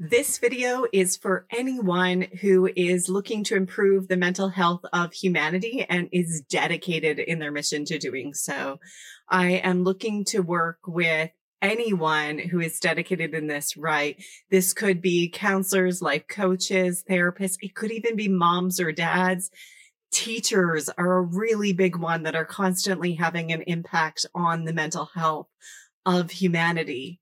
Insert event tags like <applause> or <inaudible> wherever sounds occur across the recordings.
This video is for anyone who is looking to improve the mental health of humanity and is dedicated in their mission to doing so. I am looking to work with anyone who is dedicated in this right. This could be counselors, life coaches, therapists. It could even be moms or dads. Teachers are a really big one that are constantly having an impact on the mental health of humanity.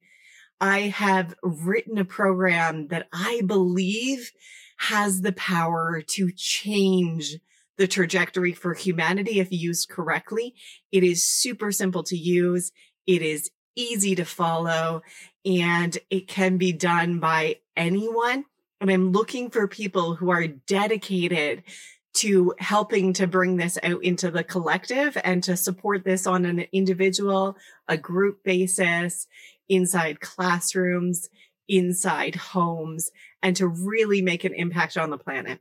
I have written a program that I believe has the power to change the trajectory for humanity if used correctly. It is super simple to use. It is easy to follow and it can be done by anyone. And I'm looking for people who are dedicated to helping to bring this out into the collective and to support this on an individual, a group basis inside classrooms, inside homes, and to really make an impact on the planet.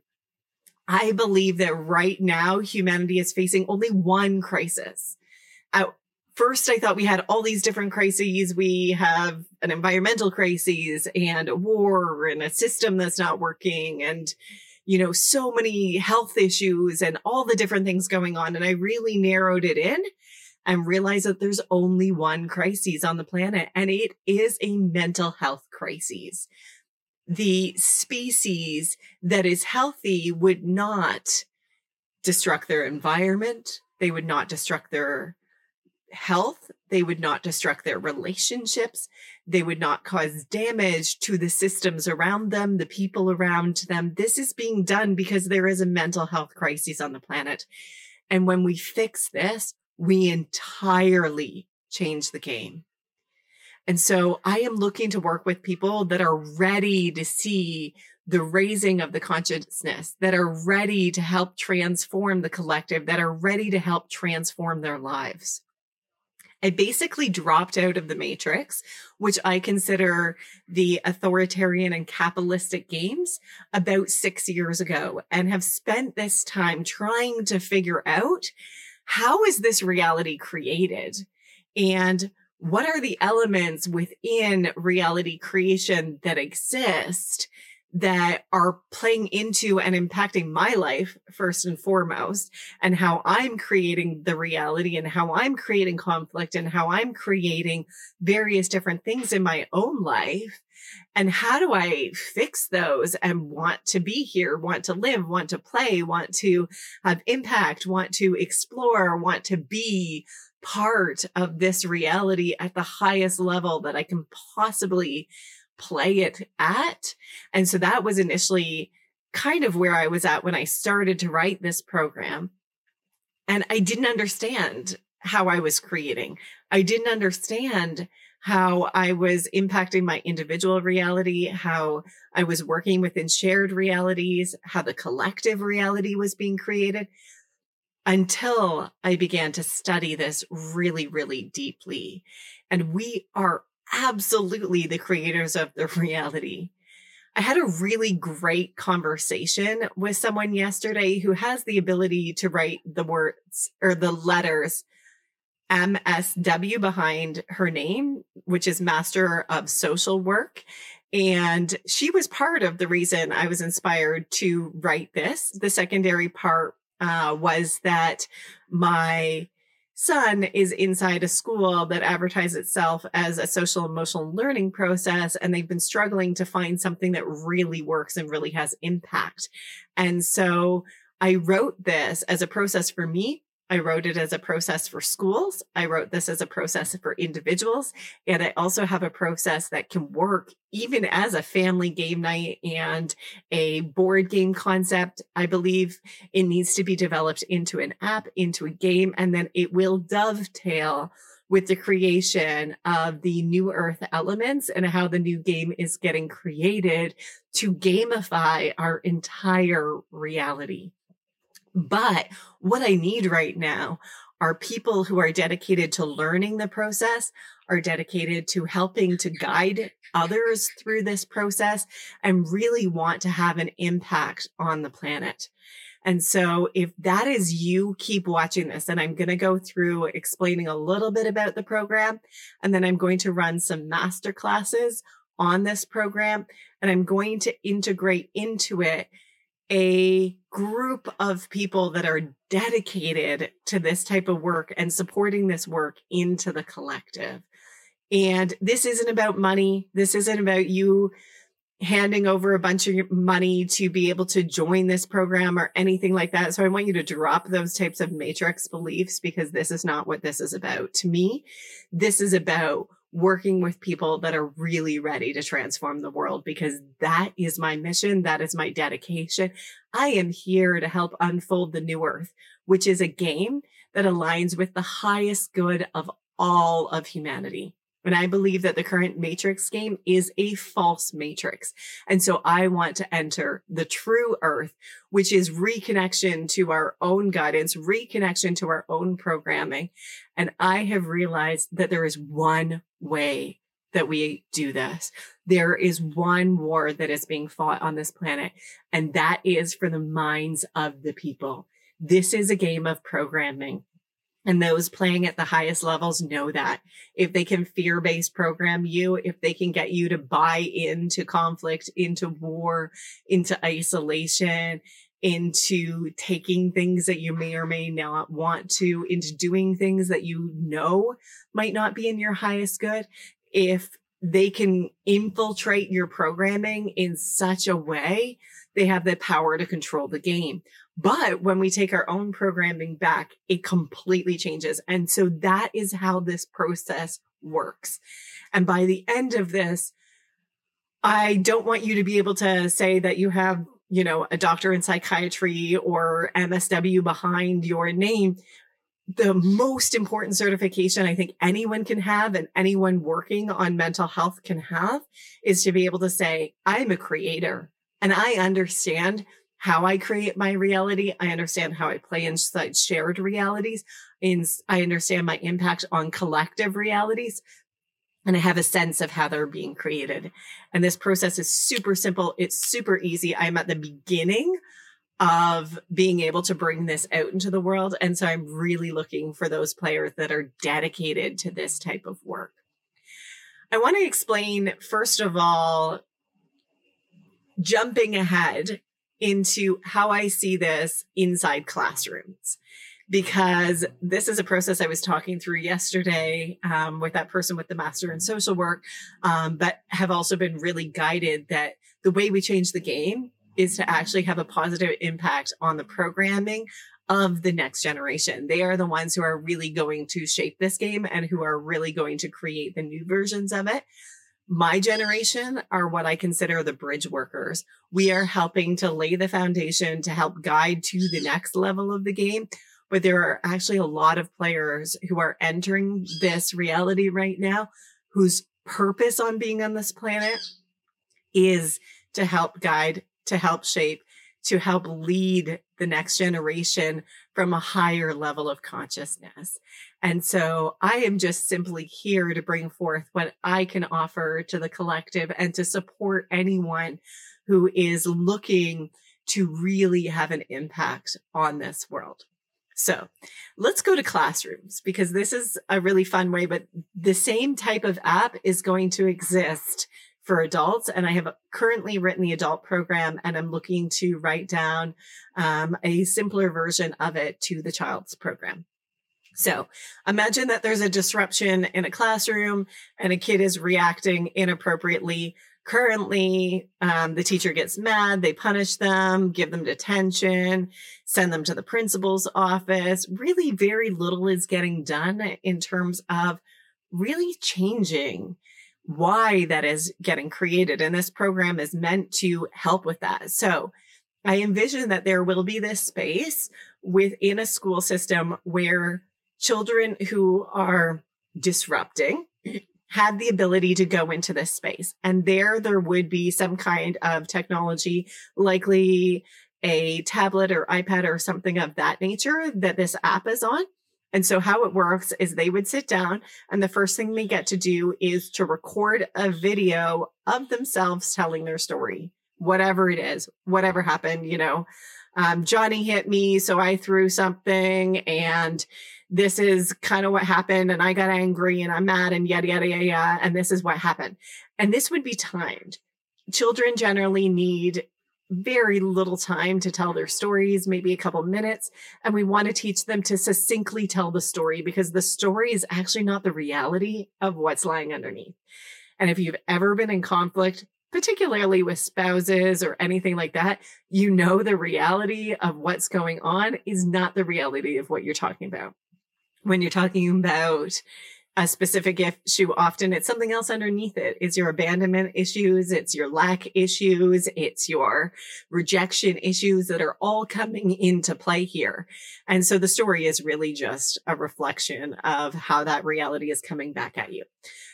I believe that right now humanity is facing only one crisis. At first, I thought we had all these different crises. We have an environmental crisis and a war and a system that's not working and you know, so many health issues and all the different things going on. And I really narrowed it in and realized that there's only one crisis on the planet, and it is a mental health crisis. The species that is healthy would not destruct their environment. They would not destruct their health. They would not destruct their relationships. They would not cause damage to the systems around them, the people around them. This is being done because there is a mental health crisis on the planet. And when we fix this, we entirely change the game. And so I am looking to work with people that are ready to see the raising of the consciousness, that are ready to help transform the collective, that are ready to help transform their lives. I basically dropped out of the matrix, which I consider the authoritarian and capitalistic games about six years ago and have spent this time trying to figure out how is this reality created? And what are the elements within reality creation that exist that are playing into and impacting my life first and foremost and how I'm creating the reality and how I'm creating conflict and how I'm creating various different things in my own life and how do I fix those and want to be here, want to live, want to play, want to have impact, want to explore, want to be part of this reality at the highest level that I can possibly play it at. And so that was initially kind of where I was at when I started to write this program. And I didn't understand how I was creating. I didn't understand how I was impacting my individual reality, how I was working within shared realities, how the collective reality was being created until I began to study this really, really deeply. And we are absolutely the creators of the reality. I had a really great conversation with someone yesterday who has the ability to write the words or the letters MSW behind her name, which is Master of Social Work. And she was part of the reason I was inspired to write this. The secondary part uh, was that my son is inside a school that advertises itself as a social emotional learning process and they've been struggling to find something that really works and really has impact. And so i wrote this as a process for me I wrote it as a process for schools. I wrote this as a process for individuals. And I also have a process that can work even as a family game night and a board game concept. I believe it needs to be developed into an app, into a game, and then it will dovetail with the creation of the new earth elements and how the new game is getting created to gamify our entire reality. But what I need right now are people who are dedicated to learning the process, are dedicated to helping to guide others through this process, and really want to have an impact on the planet. And so if that is you, keep watching this. And I'm going to go through explaining a little bit about the program. And then I'm going to run some master classes on this program and I'm going to integrate into it a group of people that are dedicated to this type of work and supporting this work into the collective. And this isn't about money. This isn't about you handing over a bunch of money to be able to join this program or anything like that. So I want you to drop those types of matrix beliefs because this is not what this is about. To me, this is about working with people that are really ready to transform the world because that is my mission. That is my dedication. I am here to help unfold the new earth, which is a game that aligns with the highest good of all of humanity. And I believe that the current matrix game is a false matrix. And so I want to enter the true earth, which is reconnection to our own guidance, reconnection to our own programming. And I have realized that there is one way that we do this. There is one war that is being fought on this planet, and that is for the minds of the people. This is a game of programming. And those playing at the highest levels know that if they can fear based program you, if they can get you to buy into conflict, into war, into isolation, into taking things that you may or may not want to, into doing things that you know might not be in your highest good, if they can infiltrate your programming in such a way, they have the power to control the game. But when we take our own programming back, it completely changes. And so that is how this process works. And by the end of this, I don't want you to be able to say that you have, you know, a doctor in psychiatry or MSW behind your name. The most important certification I think anyone can have and anyone working on mental health can have is to be able to say, I'm a creator and I understand how I create my reality. I understand how I play inside shared realities. And I understand my impact on collective realities. And I have a sense of how they're being created. And this process is super simple. It's super easy. I'm at the beginning of being able to bring this out into the world. And so I'm really looking for those players that are dedicated to this type of work. I want to explain, first of all, jumping ahead into how I see this inside classrooms because this is a process I was talking through yesterday um, with that person with the master in social work, um, but have also been really guided that the way we change the game is to actually have a positive impact on the programming of the next generation. They are the ones who are really going to shape this game and who are really going to create the new versions of it my generation are what I consider the bridge workers. We are helping to lay the foundation to help guide to the next level of the game. But there are actually a lot of players who are entering this reality right now whose purpose on being on this planet is to help guide, to help shape, to help lead the next generation from a higher level of consciousness. And so I am just simply here to bring forth what I can offer to the collective and to support anyone who is looking to really have an impact on this world. So let's go to classrooms because this is a really fun way, but the same type of app is going to exist for adults. And I have currently written the adult program and I'm looking to write down um, a simpler version of it to the child's program. So imagine that there's a disruption in a classroom and a kid is reacting inappropriately. Currently, um, the teacher gets mad, they punish them, give them detention, send them to the principal's office. Really, very little is getting done in terms of really changing why that is getting created. And this program is meant to help with that. So I envision that there will be this space within a school system where children who are disrupting had the ability to go into this space. And there, there would be some kind of technology, likely a tablet or iPad or something of that nature that this app is on. And so how it works is they would sit down and the first thing they get to do is to record a video of themselves telling their story, whatever it is, whatever happened, you know, um, Johnny hit me. So I threw something and this is kind of what happened and I got angry and I'm mad and yada, yada, yada, yada. And this is what happened. And this would be timed. Children generally need very little time to tell their stories, maybe a couple minutes. And we want to teach them to succinctly tell the story because the story is actually not the reality of what's lying underneath. And if you've ever been in conflict, particularly with spouses or anything like that, you know the reality of what's going on is not the reality of what you're talking about. When you're talking about a specific issue often it's something else underneath it. It's your abandonment issues it's your lack issues it's your rejection issues that are all coming into play here. And so the story is really just a reflection of how that reality is coming back at you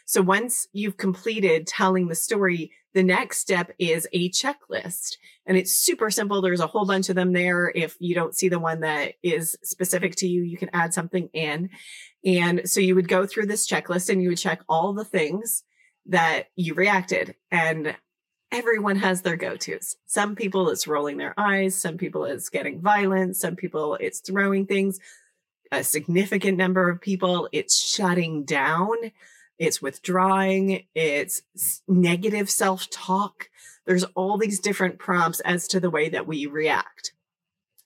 so once you've completed telling the story the next step is a checklist. And it's super simple. There's a whole bunch of them there. If you don't see the one that is specific to you you can add something in. And so you would go through this checklist and you would check all the things that you reacted. And everyone has their go tos. Some people it's rolling their eyes, some people it's getting violent, some people it's throwing things. A significant number of people it's shutting down, it's withdrawing, it's negative self talk. There's all these different prompts as to the way that we react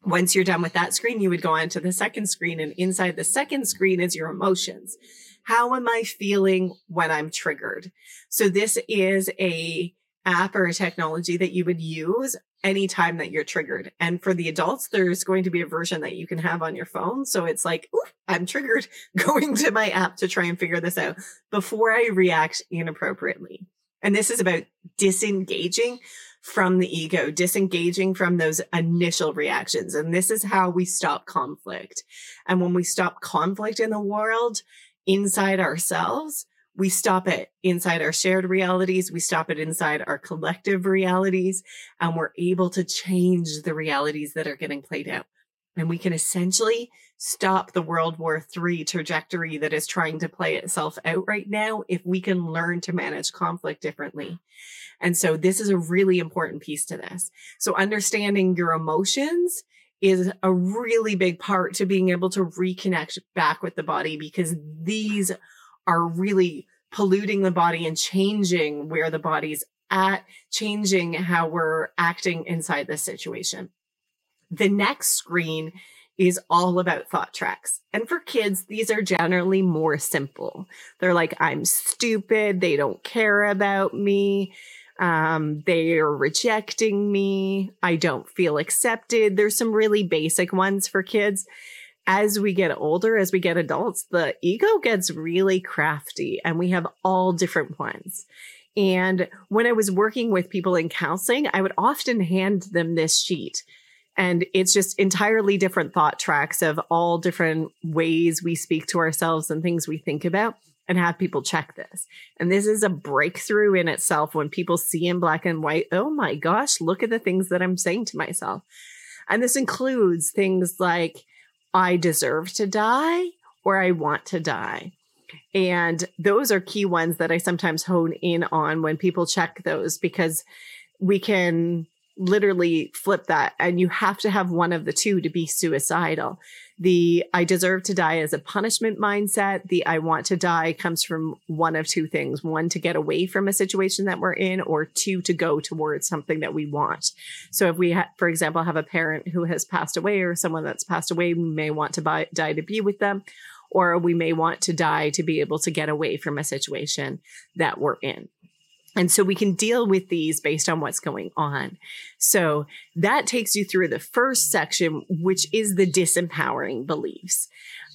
once you're done with that screen, you would go on to the second screen and inside the second screen is your emotions. How am I feeling when I'm triggered? So this is a app or a technology that you would use anytime that you're triggered. And for the adults, there's going to be a version that you can have on your phone. So it's like, I'm triggered <laughs> going to my app to try and figure this out before I react inappropriately. And this is about disengaging from the ego, disengaging from those initial reactions. And this is how we stop conflict. And when we stop conflict in the world inside ourselves, we stop it inside our shared realities. We stop it inside our collective realities and we're able to change the realities that are getting played out. And we can essentially stop the World War III trajectory that is trying to play itself out right now if we can learn to manage conflict differently. And so this is a really important piece to this. So understanding your emotions is a really big part to being able to reconnect back with the body because these are really polluting the body and changing where the body's at, changing how we're acting inside the situation. The next screen is all about thought tracks. And for kids, these are generally more simple. They're like, I'm stupid. They don't care about me. Um, they are rejecting me. I don't feel accepted. There's some really basic ones for kids. As we get older, as we get adults, the ego gets really crafty and we have all different ones. And when I was working with people in counseling, I would often hand them this sheet. And it's just entirely different thought tracks of all different ways we speak to ourselves and things we think about and have people check this. And this is a breakthrough in itself when people see in black and white, oh my gosh, look at the things that I'm saying to myself. And this includes things like, I deserve to die or I want to die. And those are key ones that I sometimes hone in on when people check those because we can literally flip that and you have to have one of the two to be suicidal the I deserve to die as a punishment mindset. The I want to die comes from one of two things one, to get away from a situation that we're in, or two, to go towards something that we want. So, if we, ha- for example, have a parent who has passed away or someone that's passed away, we may want to buy, die to be with them, or we may want to die to be able to get away from a situation that we're in. And so we can deal with these based on what's going on. So that takes you through the first section, which is the disempowering beliefs.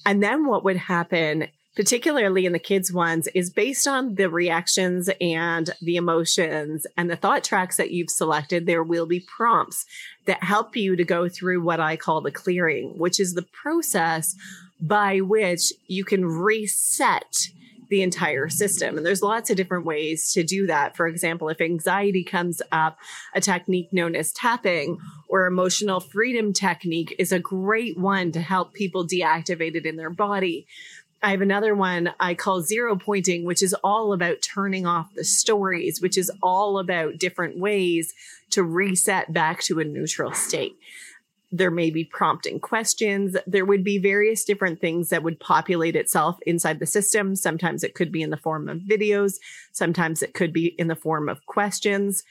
And then what would happen, particularly in the kids' ones, is based on the reactions and the emotions and the thought tracks that you've selected, there will be prompts that help you to go through what I call the clearing, which is the process by which you can reset the entire system. And there's lots of different ways to do that. For example, if anxiety comes up, a technique known as tapping or emotional freedom technique is a great one to help people deactivate it in their body. I have another one I call zero pointing, which is all about turning off the stories, which is all about different ways to reset back to a neutral state There may be prompting questions. There would be various different things that would populate itself inside the system. Sometimes it could be in the form of videos. Sometimes it could be in the form of questions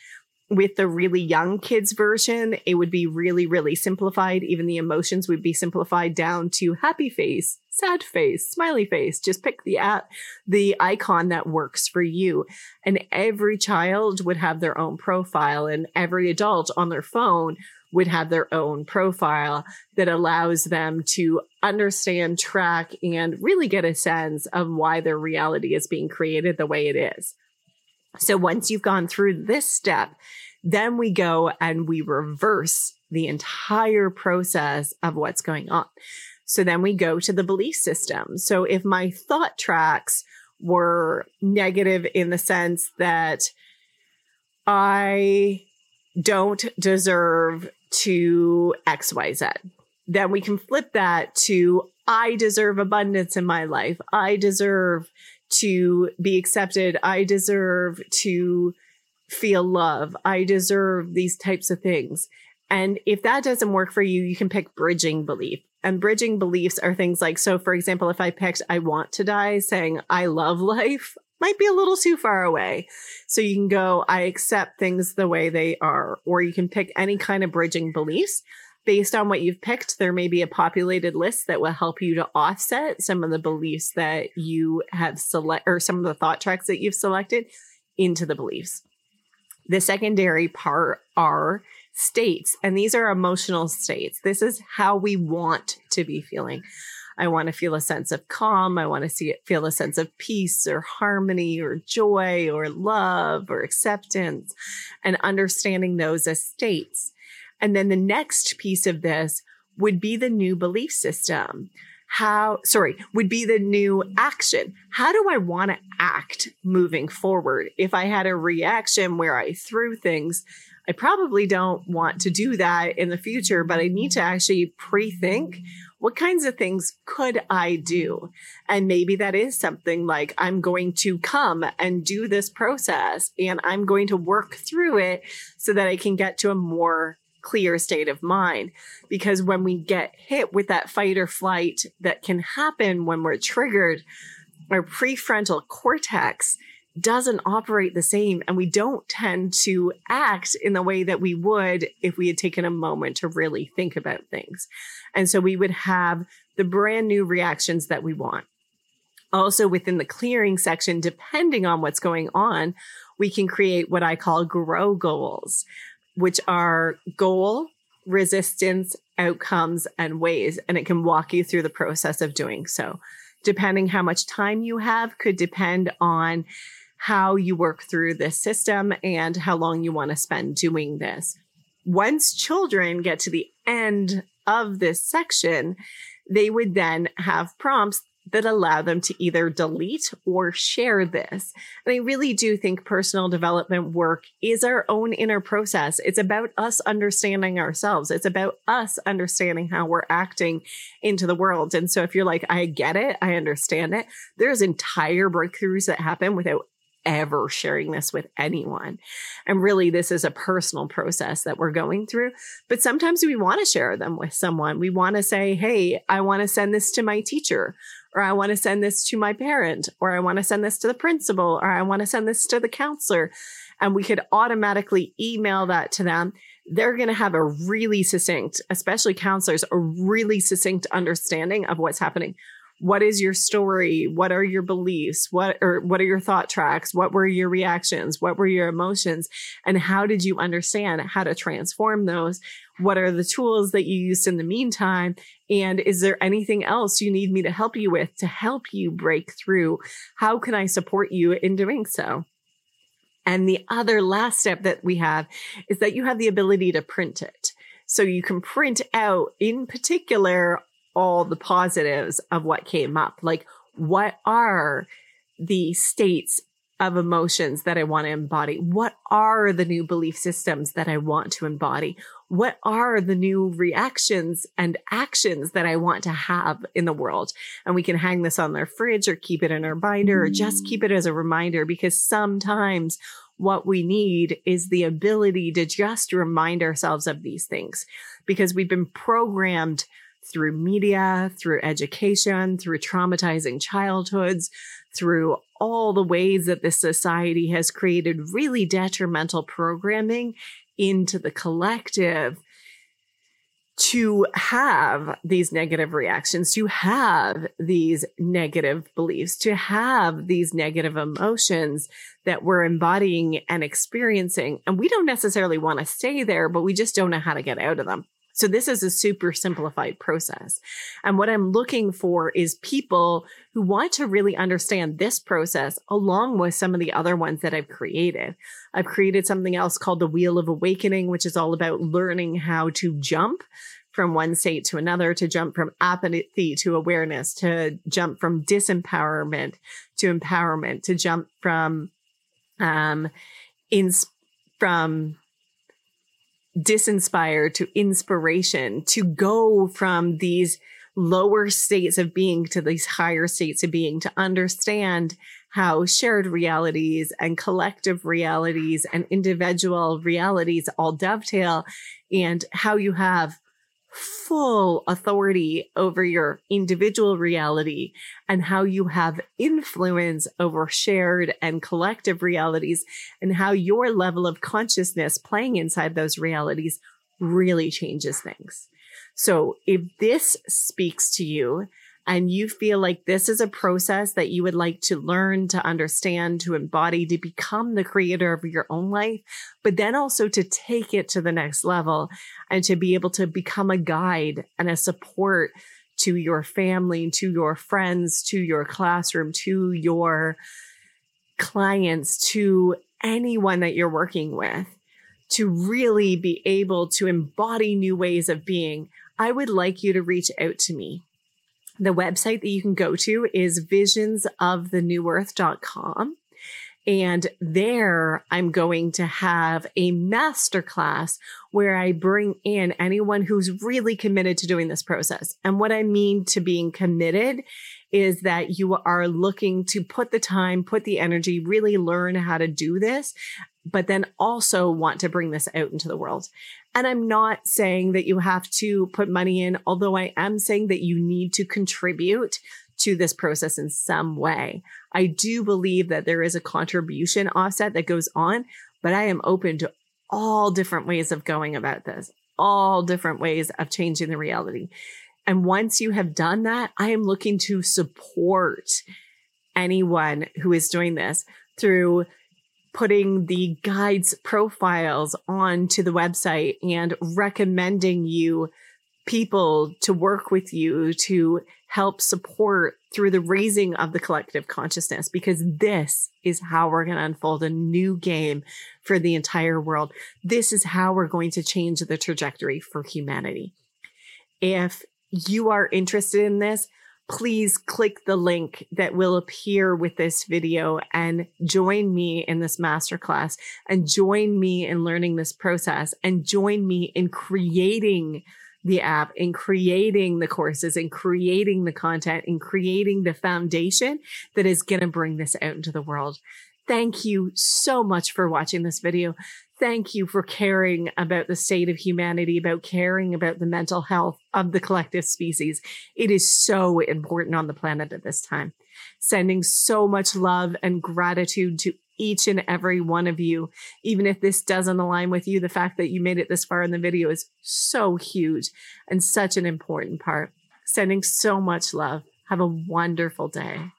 with the really young kids version, it would be really, really simplified. Even the emotions would be simplified down to happy face, sad face, smiley face. Just pick the app, the icon that works for you. And every child would have their own profile and every adult on their phone would have their own profile that allows them to understand, track, and really get a sense of why their reality is being created the way it is. So once you've gone through this step, then we go and we reverse the entire process of what's going on. So then we go to the belief system. So if my thought tracks were negative in the sense that I don't deserve to XYZ, then we can flip that to I deserve abundance in my life. I deserve to be accepted. I deserve to feel love. I deserve these types of things. And if that doesn't work for you, you can pick bridging belief. And bridging beliefs are things like so, for example, if I picked I want to die, saying I love <laughs> life might be a little too far away. So you can go, I accept things the way they are, or you can pick any kind of bridging beliefs based on what you've picked, there may be a populated list that will help you to offset some of the beliefs that you have select or some of the thought tracks that you've selected into the beliefs. The secondary part are states, and these are emotional states. This is how we want to be feeling. I want to feel a sense of calm. I want to see it, feel a sense of peace or harmony or joy or love or acceptance and understanding those as states. And then the next piece of this would be the new belief system. How, sorry, would be the new action. How do I want to act moving forward? If I had a reaction where I threw things, I probably don't want to do that in the future, but I need to actually pre think what kinds of things could I do? And maybe that is something like I'm going to come and do this process and I'm going to work through it so that I can get to a more clear state of mind. Because when we get hit with that fight or flight that can happen when we're triggered, our prefrontal cortex doesn't operate the same and we don't tend to act in the way that we would if we had taken a moment to really think about things. And so we would have the brand new reactions that we want. Also within the clearing section, depending on what's going on, we can create what I call grow goals which are goal, resistance, outcomes, and ways. And it can walk you through the process of doing so. Depending how much time you have could depend on how you work through this system and how long you want to spend doing this. Once children get to the end of this section, they would then have prompts that allow them to either delete or share this. And I really do think personal development work is our own inner process. It's about us understanding ourselves. It's about us understanding how we're acting into the world. And so if you're like, I get it, I understand it, there's entire breakthroughs that happen without ever sharing this with anyone. And really, this is a personal process that we're going through. But sometimes we want to share them with someone. We want to say, Hey, I want to send this to my teacher, or I want to send this to my parent, or I want to send this to the principal, or I want to send this to the counselor. And we could automatically email that to them. They're going to have a really succinct, especially counselors, a really succinct understanding of what's happening what is your story? What are your beliefs? What or what are your thought tracks? What were your reactions? What were your emotions? And how did you understand how to transform those? What are the tools that you used in the meantime? And is there anything else you need me to help you with to help you break through? How can i support you in doing so? And the other last step that we have is that you have the ability to print it. So you can print out in particular all the positives of what came up. Like, what are the states of emotions that I want to embody? What are the new belief systems that I want to embody? What are the new reactions and actions that I want to have in the world? And we can hang this on their fridge or keep it in our binder or just mm. keep it as a reminder because sometimes what we need is the ability to just remind ourselves of these things because we've been programmed through media, through education, through traumatizing childhoods, through all the ways that this society has created really detrimental programming into the collective to have these negative reactions, to have these negative beliefs, to have these negative emotions that we're embodying and experiencing. And we don't necessarily want to stay there, but we just don't know how to get out of them. So this is a super simplified process. And what I'm looking for is people who want to really understand this process along with some of the other ones that I've created. I've created something else called the Wheel of Awakening, which is all about learning how to jump from one state to another, to jump from apathy to awareness, to jump from disempowerment to empowerment, to jump from um in from disinspired to inspiration, to go from these lower states of being to these higher states of being, to understand how shared realities and collective realities and individual realities all dovetail and how you have full authority over your individual reality and how you have influence over shared and collective realities and how your level of consciousness playing inside those realities really changes things. So if this speaks to you and you feel like this is a process that you would like to learn, to understand, to embody, to become the creator of your own life, but then also to take it to the next level and to be able to become a guide and a support to your family, to your friends, to your classroom, to your clients, to anyone that you're working with, to really be able to embody new ways of being, I would like you to reach out to me. The website that you can go to is visionsofthenewearth.com. And there I'm going to have a masterclass where I bring in anyone who's really committed to doing this process. And what I mean to being committed is that you are looking to put the time, put the energy, really learn how to do this, but then also want to bring this out into the world. And I'm not saying that you have to put money in, although I am saying that you need to contribute to this process in some way. I do believe that there is a contribution offset that goes on, but I am open to all different ways of going about this, all different ways of changing the reality. And once you have done that, I am looking to support anyone who is doing this through putting the guides profiles onto the website and recommending you people to work with you to help support through the raising of the collective consciousness because this is how we're going to unfold a new game for the entire world. This is how we're going to change the trajectory for humanity. If you are interested in this, please click the link that will appear with this video and join me in this masterclass and join me in learning this process and join me in creating the app in creating the courses and creating the content and creating the foundation that is going to bring this out into the world. Thank you so much for watching this video thank you for caring about the state of humanity, about caring about the mental health of the collective species. It is so important on the planet at this time. Sending so much love and gratitude to each and every one of you. Even if this doesn't align with you, the fact that you made it this far in the video is so huge and such an important part. Sending so much love. Have a wonderful day.